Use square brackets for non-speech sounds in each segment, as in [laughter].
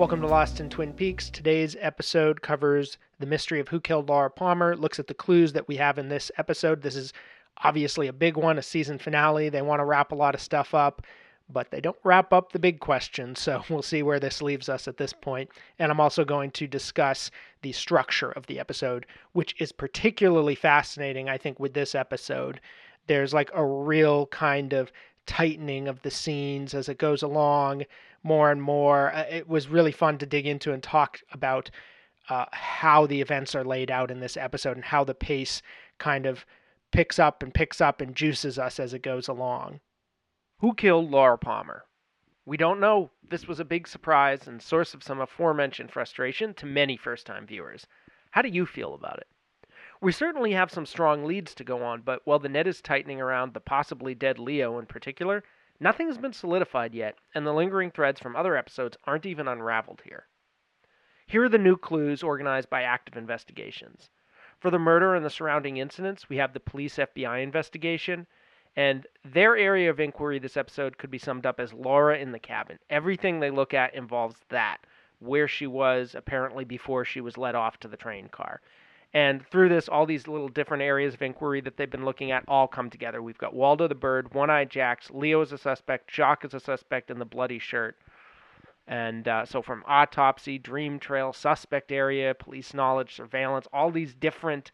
Welcome to Lost in Twin Peaks. Today's episode covers the mystery of who killed Laura Palmer, looks at the clues that we have in this episode. This is obviously a big one, a season finale. They want to wrap a lot of stuff up, but they don't wrap up the big questions. So [laughs] we'll see where this leaves us at this point. And I'm also going to discuss the structure of the episode, which is particularly fascinating, I think, with this episode. There's like a real kind of tightening of the scenes as it goes along more and more. Uh, it was really fun to dig into and talk about uh, how the events are laid out in this episode and how the pace kind of picks up and picks up and juices us as it goes along. Who killed Laura Palmer? We don't know. This was a big surprise and source of some aforementioned frustration to many first time viewers. How do you feel about it? We certainly have some strong leads to go on, but while the net is tightening around the possibly dead Leo in particular, Nothing has been solidified yet, and the lingering threads from other episodes aren't even unraveled here. Here are the new clues organized by active investigations. For the murder and the surrounding incidents, we have the police FBI investigation, and their area of inquiry this episode could be summed up as Laura in the cabin. Everything they look at involves that, where she was apparently before she was led off to the train car. And through this, all these little different areas of inquiry that they've been looking at all come together. We've got Waldo the bird, One Eye Jacks, Leo is a suspect, Jacques is a suspect in the bloody shirt. And uh, so, from autopsy, dream trail, suspect area, police knowledge, surveillance, all these different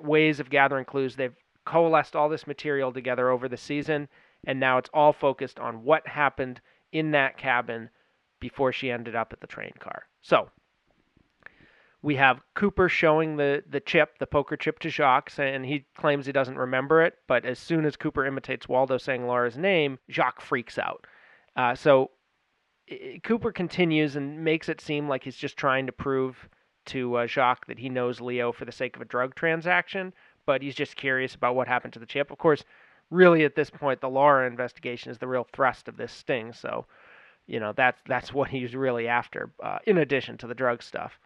ways of gathering clues, they've coalesced all this material together over the season. And now it's all focused on what happened in that cabin before she ended up at the train car. So, we have Cooper showing the, the chip, the poker chip to Jacques, and he claims he doesn't remember it. But as soon as Cooper imitates Waldo saying Laura's name, Jacques freaks out. Uh, so Cooper continues and makes it seem like he's just trying to prove to uh, Jacques that he knows Leo for the sake of a drug transaction, but he's just curious about what happened to the chip. Of course, really at this point, the Laura investigation is the real thrust of this sting. So, you know, that's that's [laughs] what he's really after, uh, in addition to the drug stuff.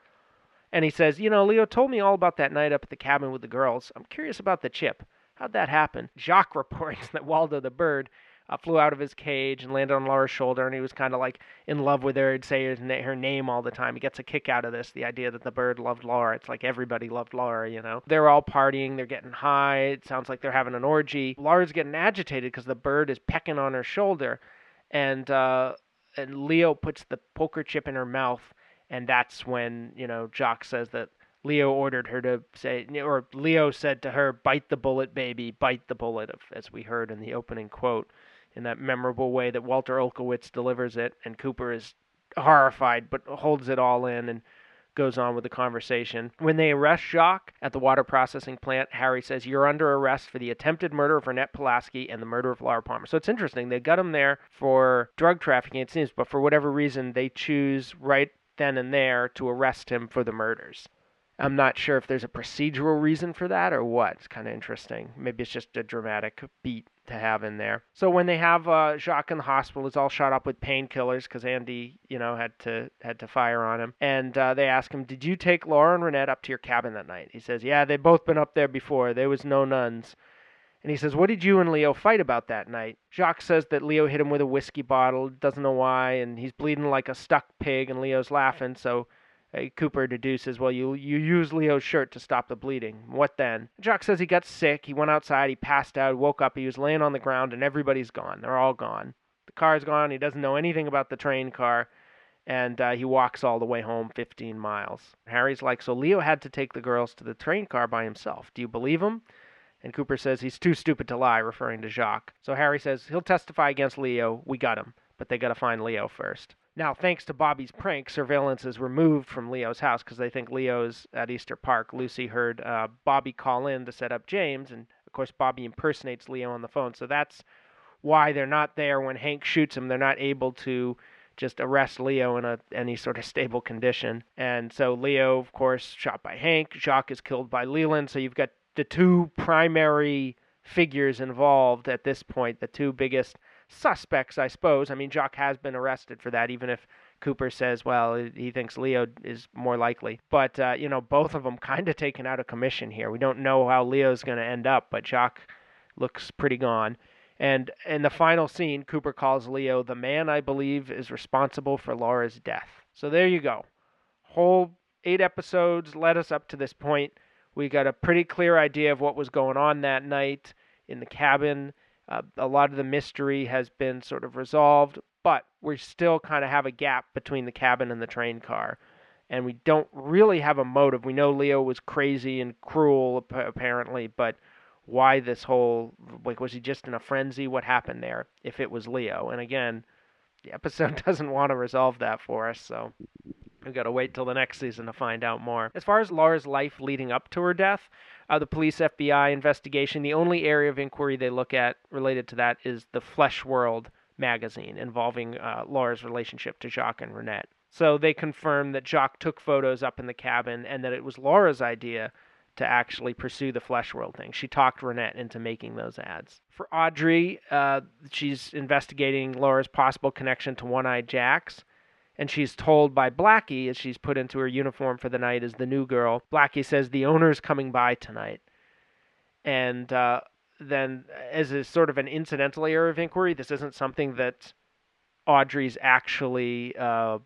And he says, You know, Leo told me all about that night up at the cabin with the girls. I'm curious about the chip. How'd that happen? [laughs] Jacques reports that Waldo the bird uh, flew out of his cage and landed on Laura's shoulder, and he was kind of like in love with her. He'd say her, name all the time. He gets a kick out of this, the idea that the bird loved Laura. It's like everybody loved Laura, you know. They're all partying, they're getting high. It sounds like they're having an orgy. Laura's getting agitated because the bird is pecking on her shoulder, and uh, and Leo puts the poker chip in her mouth and that's when you know Jacques says that Leo ordered her to say, or Leo said to her, "Bite the bullet, baby, bite the bullet," as we heard in the opening quote, in that memorable way that Walter Olkewicz delivers it, and Cooper is horrified but holds it all in and goes on with the conversation. When they arrest Jacques at the water processing plant, Harry says, You're under arrest for the attempted murder of Ronette Pulaski and the murder of Laura Palmer. So it's interesting. They got him there for drug trafficking, it seems, but for whatever reason, they choose right then and there to arrest him for the murders. I'm not sure if there's a procedural reason for that or what. It's kind of interesting. Maybe it's just a dramatic beat to have in there. So when they have uh, Jacques in the hospital, he's all shot up with painkillers because Andy, you know, had to had to fire on him. And uh, they ask him, "Did you take Laura and Ronette up to your cabin that night?" He says, "Yeah, they've both been up there before. There was no nuns." And he says, What did you and Leo fight about that night? Jacques says that Leo hit him with a whiskey bottle, doesn't know why, and he's bleeding like a stuck pig, and Leo's laughing, so uh, Cooper deduces, Well, you, you used Leo's shirt to stop the bleeding. What then? Jacques says he got sick, he went outside, he passed out, woke up, he was laying on the ground, and everybody's gone. They're all gone. The car's gone, he doesn't know anything about the train car and uh, he walks all the way home 15 miles. Harry's like, So Leo had to take the girls to the train car by himself. Do you believe him? And Cooper says he's too stupid to lie, referring to Jacques. So Harry says he'll testify against Leo. We got him. But they got to find Leo first. Now, thanks to Bobby's prank, surveillance is removed from Leo's house because they think Leo's at Easter Park. Lucy heard uh, Bobby call in to set up James, and of course, Bobby impersonates Leo on the phone. So that's why they're not there when Hank shoots him. They're not able to just arrest Leo in a, any sort of stable condition. And so Leo, of course, shot by Hank. Jacques is killed by Leland. So you've got the two primary figures involved at this point, the two biggest suspects, I suppose. I mean, Jacques has been arrested for that, even if Cooper says, well, he thinks Leo is more likely. But, uh, you know, both of them kind of taken out of commission here. We don't know how Leo's going to end up, but Jacques looks pretty gone. And in the final scene, Cooper calls Leo the man I believe is responsible for Laura's death. So there you go. Whole eight episodes led us up to this point. We got a pretty clear idea of what was going on that night in the cabin. Uh, a lot of the mystery has been sort of resolved, but we still kind of have a gap between the cabin and the train car. And we don't really have a motive. We know Leo was crazy and cruel, apparently, but why this whole like was he just in a frenzy? What happened there? If it was Leo, and again, the episode [laughs] doesn't want to resolve that for us, so we got to wait till the next season to find out more. As far as Laura's life leading up to her death, uh, the police FBI investigation, the only area of inquiry they look at related to that is the Flesh World magazine involving uh, Laura's relationship to Jacques and Ronette. So they confirm that Jacques took photos up in the cabin and that it was Laura's idea to actually pursue the Flesh World thing. She talked Ronette into making those ads. For Audrey, uh, she's investigating Laura's possible connection to One Eyed Jacks. And she's told by Blackie, as she's put into her uniform for the night as the new girl, Blackie says, The owner's coming by tonight. And uh, then, as a sort of an incidental area of inquiry, this isn't something that Audrey's actually uh,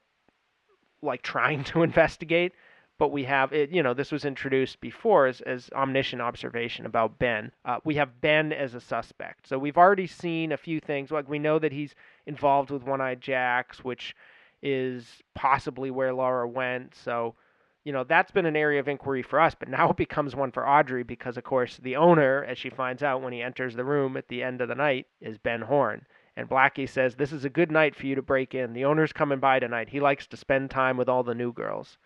like trying [laughs] to investigate but we have it you know this was introduced before as, as omniscient observation about ben. Uh, we have ben as a suspect. So we've already seen a few things. Like we know that he's involved with one-eyed jacks which is possibly where laura went so you know that's been an area of inquiry for us but now it becomes one for audrey because of course the owner as she finds out when he enters the room at the end of the night is ben Horne. and Blackie says, This is a good night for you to break in. The owner's coming by tonight. He likes to spend time with all the new girls.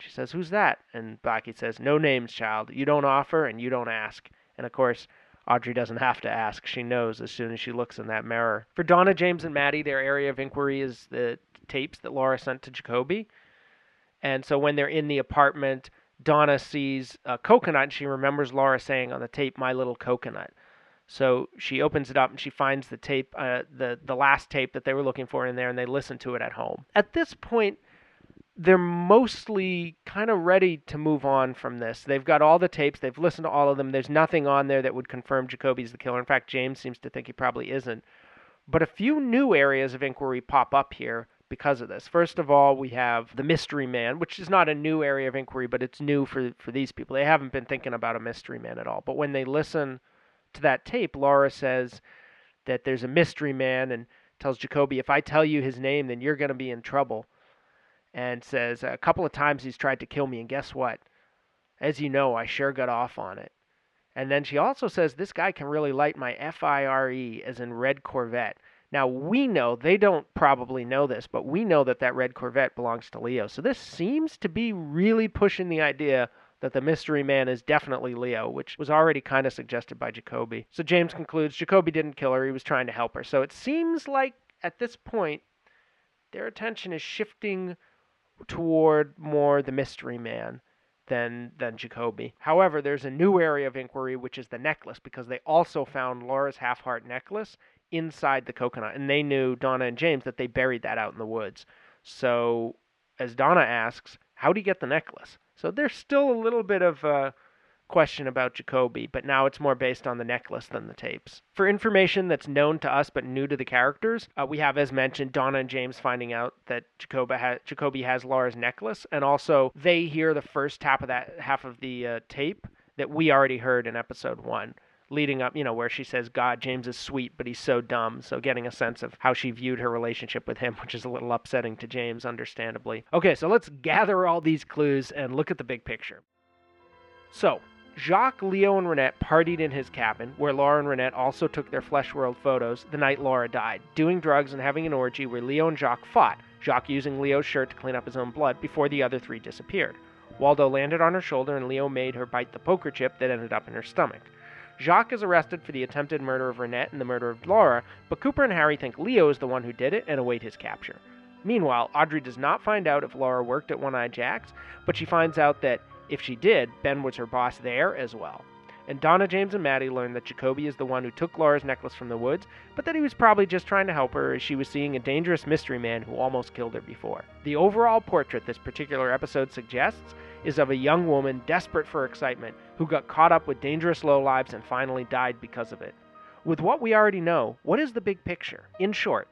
She says, Who's that? And Blackie says, No names, child. You don't offer and you don't ask. And of course, Audrey doesn't have to ask. She knows as soon as she looks in that mirror. For Donna, James, and Maddie, their area of inquiry is the tapes that Laura sent to Jacoby. And so when they're in the apartment, Donna sees a coconut and she remembers Laura saying on the tape, My little coconut. So she opens it up and she finds the tape, uh, the, the last tape that they were looking for in there, and they listen to it at home. At this point, they're mostly kind of ready to move on from this. They've got all the tapes, they've listened to all of them. There's nothing on there that would confirm Jacoby's the killer. In fact, James seems to think he probably isn't. But a few new areas of inquiry pop up here because of this. First of all, we have the mystery man, which is not a new area of inquiry, but it's new for for these people. They haven't been thinking about a mystery man at all. But when they listen to that tape, Laura says that there's a mystery man and tells Jacoby, if I tell you his name, then you're going to be in trouble and says, A couple of times he's tried to kill me, and guess what? As you know, I sure got off on it. And then she also says, This guy can really light my F I R E, as in red Corvette. Now, we know, they don't probably know this, but we know that that red Corvette belongs to Leo. So this seems to be really pushing the idea that the mystery man is definitely Leo, which was already kind of suggested by Jacoby. So James concludes Jacoby didn't kill her, he was trying to help her. So it seems like at this point, their attention is shifting toward more the mystery man than than Jacoby. However, there's a new area of inquiry which is the necklace because they also found Laura's half heart necklace inside the coconut and they knew Donna and James that they buried that out in the woods. So as Donna asks, how do you get the necklace? So there's still a little bit of uh, question about Jacoby, but now it's more based on the necklace than the tapes. For information that's known to us but new to the characters, uh, we have, as mentioned, Donna and James finding out that Jacoby, ha- Jacoby has Laura's necklace, and also they hear the first tap of that half of the uh, tape that we already heard in episode one. Leading up, you know, where she says, God, James is sweet, but he's so dumb. So, getting a sense of how she viewed her relationship with him, [laughs] which is a little upsetting to James, understandably. Okay, so let's gather all these clues and look at the big picture. So, Jacques, Leo, and Ronette partied in his cabin, where Laura and Ronette also took their Flesh World photos the night Laura died, doing drugs and having an orgy where Leo and Jacques fought, Jacques using Leo's shirt to clean up his own blood before the other three disappeared. Waldo landed on her shoulder and Leo made her bite the poker chip that ended up in her stomach. Jacques is arrested for the attempted murder of Ronette and the murder of Laura, but Cooper and Harry think Leo is the one who did it and await his capture. Meanwhile, Audrey does not find out if Laura worked at One Eye Jack's, but she finds out that if she did, Ben was her boss there as well. And Donna, James, and Maddie learn that Jacoby is the one who took Laura's necklace from the woods, but that he was probably just trying to help her as she was seeing a dangerous mystery man who almost killed her before. The overall portrait this particular episode suggests is of a young woman desperate for excitement who got caught up with dangerous lowlives and finally died because of it. With what we already know, what is the big picture? In short,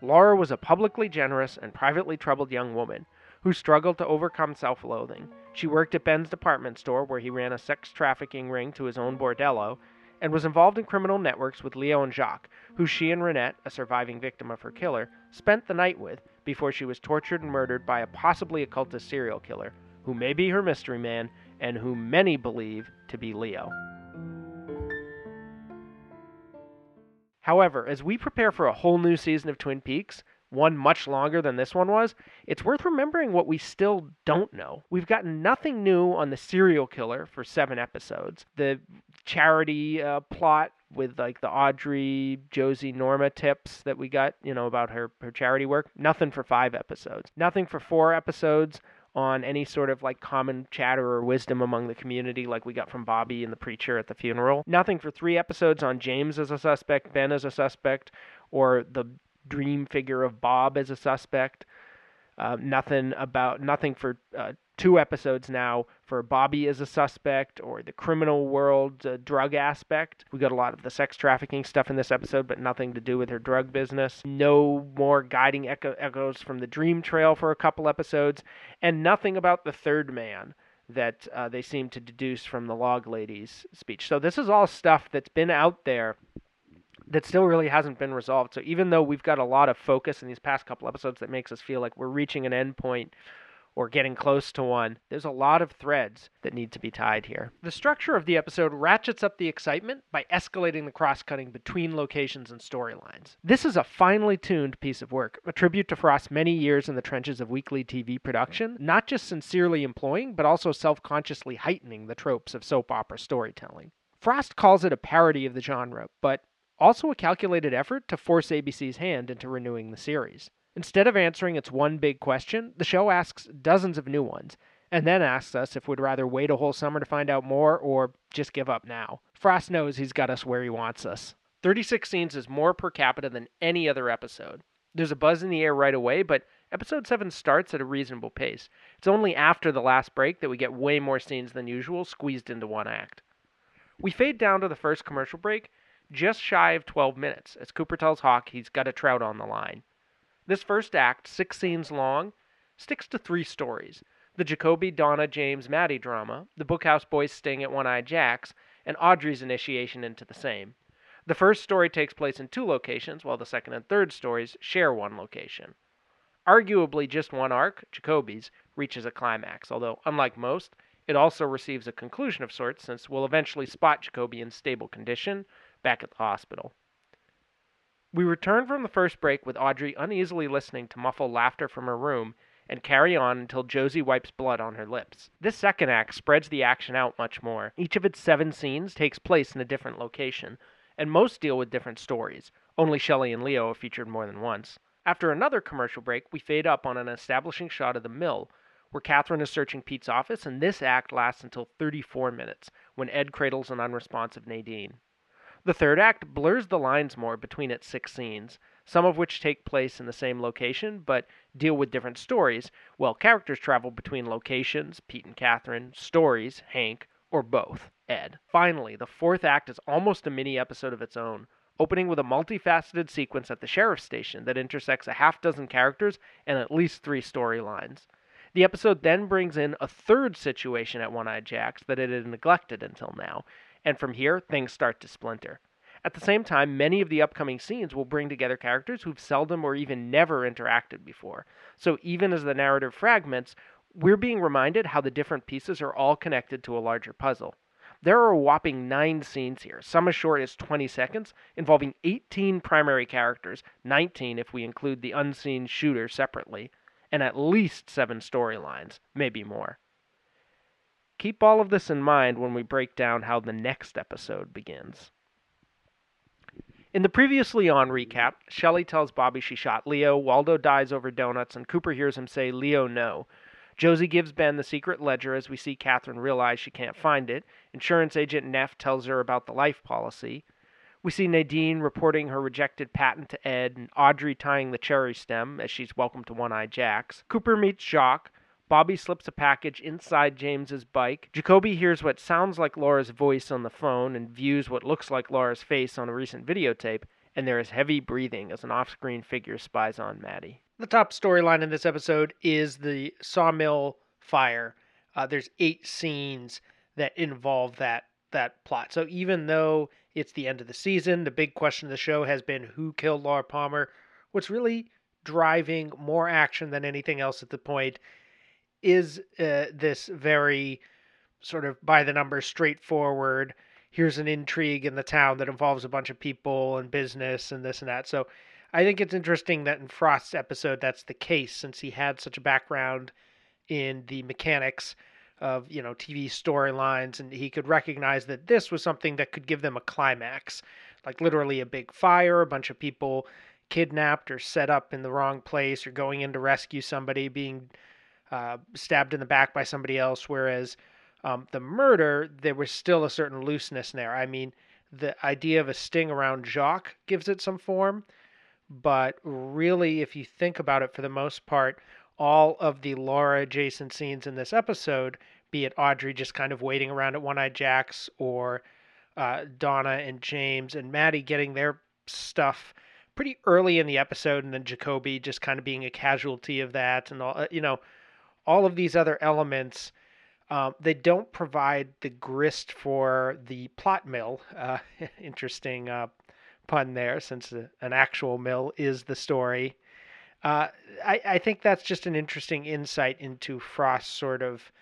Laura was a publicly generous and privately troubled young woman who struggled to overcome self loathing. She worked at Ben's department store, where he ran a sex trafficking ring to his own bordello, and was involved in criminal networks with Leo and Jacques, who she and Ronette, a surviving victim of her killer, spent the night with before she was tortured and murdered by a possibly occultist serial killer, who may be her mystery man and whom many believe to be Leo. However, as we prepare for a whole new season of Twin Peaks, one much longer than this one was, it's worth remembering what we still don't know. We've gotten nothing new on the serial killer for seven episodes. The charity uh, plot with like the Audrey, Josie, Norma tips that we got, you know, about her, her charity work. Nothing for five episodes. Nothing for four episodes on any sort of like common chatter or wisdom among the community like we got from Bobby and the preacher at the funeral. Nothing for three episodes on James as a suspect, Ben as a suspect, or the dream figure of Bob as a suspect. Uh, nothing about nothing for uh, two episodes now for Bobby as a suspect or the criminal world uh, drug aspect. We got a lot of the sex trafficking stuff in this episode, but nothing to do with her drug business. No more guiding echo- echoes from the dream trail for a couple episodes, and nothing about the third man that uh, they seem to deduce from the log lady's speech. So this is all stuff that's been out there that still really hasn't been resolved. So even though we've got a lot of focus in these past couple episodes that makes us feel like we're reaching an end point or getting close to one, there's a lot of threads that need to be tied here. The structure of the episode ratchets up the excitement by escalating the cross cutting between locations and storylines. This is a finely tuned piece of work, a tribute to Frost's many years in the trenches of weekly TV production, not just sincerely employing, but also self consciously heightening the tropes of soap opera storytelling. Frost calls it a parody of the genre, but also a calculated effort to force ABC's hand into renewing the series. Instead of answering its one big question, the show asks dozens of new ones, and then asks us if we'd rather wait a whole summer to find out more or just give up now. Frost knows he's got us where he wants us. 36 scenes is more per capita than any other episode. There's a buzz in the air right away, but episode 7 starts at a reasonable pace. It's only after the last break that we get way more scenes than usual squeezed into one act. We fade down to the first commercial break, just shy of 12 minutes, as Cooper tells Hawk he's got a trout on the line. This first act, six scenes long, sticks to three stories the Jacoby, Donna, James, Maddie drama, the Bookhouse Boys sting at One Eye Jack's, and Audrey's initiation into the same. The first story takes place in two locations, while the second and third stories share one location. Arguably just one arc, Jacoby's, reaches a climax, although, unlike most, it also receives a conclusion of sorts since we'll eventually spot Jacoby in stable condition back at the hospital. We return from the first break with Audrey uneasily listening to muffled laughter from her room and carry on until Josie wipes blood on her lips. This second act spreads the action out much more. Each of its seven scenes takes place in a different location, and most deal with different stories. Only Shelley and Leo are featured more than once. After another commercial break, we fade up on an establishing shot of the mill, where Catherine is searching Pete's office, and this act lasts until 34 minutes, when Ed cradles an unresponsive Nadine. The third act blurs the lines more between its six scenes, some of which take place in the same location but deal with different stories, while characters travel between locations, Pete and Catherine, stories, Hank, or both, Ed. Finally, the fourth act is almost a mini episode of its own, opening with a multifaceted sequence at the sheriff's station that intersects a half dozen characters and at least three storylines. The episode then brings in a third situation at One Eye Jack's that it had neglected until now, and from here, things start to splinter. At the same time, many of the upcoming scenes will bring together characters who've seldom or even never interacted before. So even as the narrative fragments, we're being reminded how the different pieces are all connected to a larger puzzle. There are a whopping nine scenes here, some as short as 20 seconds, involving 18 primary characters, 19 if we include the unseen shooter separately, and at least seven storylines, maybe more. Keep all of this in mind when we break down how the next episode begins. In the previously on recap, Shelley tells Bobby she shot Leo, Waldo dies over donuts, and Cooper hears him say, Leo, no. Josie gives Ben the secret ledger as we see Catherine realize she can't find it. Insurance agent Neff tells her about the life policy. We see Nadine reporting her rejected patent to Ed, and Audrey tying the cherry stem as she's welcome to One Eye Jack's. Cooper meets Jacques, Bobby slips a package inside James's bike. Jacoby hears what sounds like Laura's voice on the phone and views what looks like Laura's face on a recent videotape. and there is heavy breathing as an off screen figure spies on Maddie. The top storyline in this episode is the sawmill fire. Uh, there's eight scenes that involve that that plot. So even though it's the end of the season, the big question of the show has been who killed Laura Palmer. What's really driving more action than anything else at the point is uh, this very sort of by the numbers, straightforward. Here's an intrigue in the town that involves a bunch of people and business and this and that. So I think it's interesting that in Frost's episode that's the case since he had such a background in the mechanics of you know TV storylines, and he could recognize that this was something that could give them a climax, like literally a big fire, a bunch of people kidnapped or set up in the wrong place, or going in to rescue somebody being uh, stabbed in the back by somebody else. Whereas um, the murder, there was still a certain looseness there. I mean, the idea of a sting around Jacques gives it some form, but really, if you think about it, for the most part, all of the Laura adjacent scenes in this episode, be it Audrey just kind of waiting around at One Eye Jack's or uh, Donna and James and Maddie getting their stuff pretty early in the episode, and then Jacoby just kind of being a casualty of that, and all uh, you know, all of these other elements. Um, they don't provide the grist for the plot mill. Uh, [laughs] interesting uh, pun there, since an actual mill is the story. Uh, I, I think that's just an interesting insight into Frost's sort of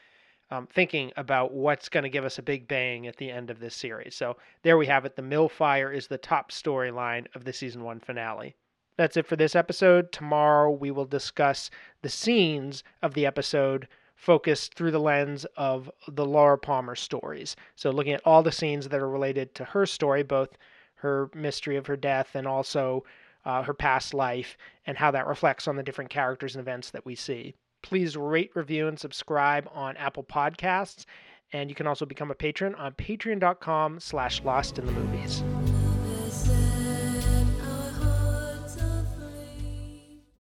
um, thinking about what's going to give us a big bang at the end of this series. So there we have it. The Mill Fire is the top storyline of the season one finale. That's it for this episode. Tomorrow we will discuss the scenes of the episode focused through the lens of the Laura Palmer stories. So looking at all the scenes that are related to her story, both her mystery of her death and also uh, her past life and how that reflects on the different characters and events that we see. Please rate, review, and subscribe on Apple Podcasts. And you can also become a patron on patreon.com slash lost in the movies.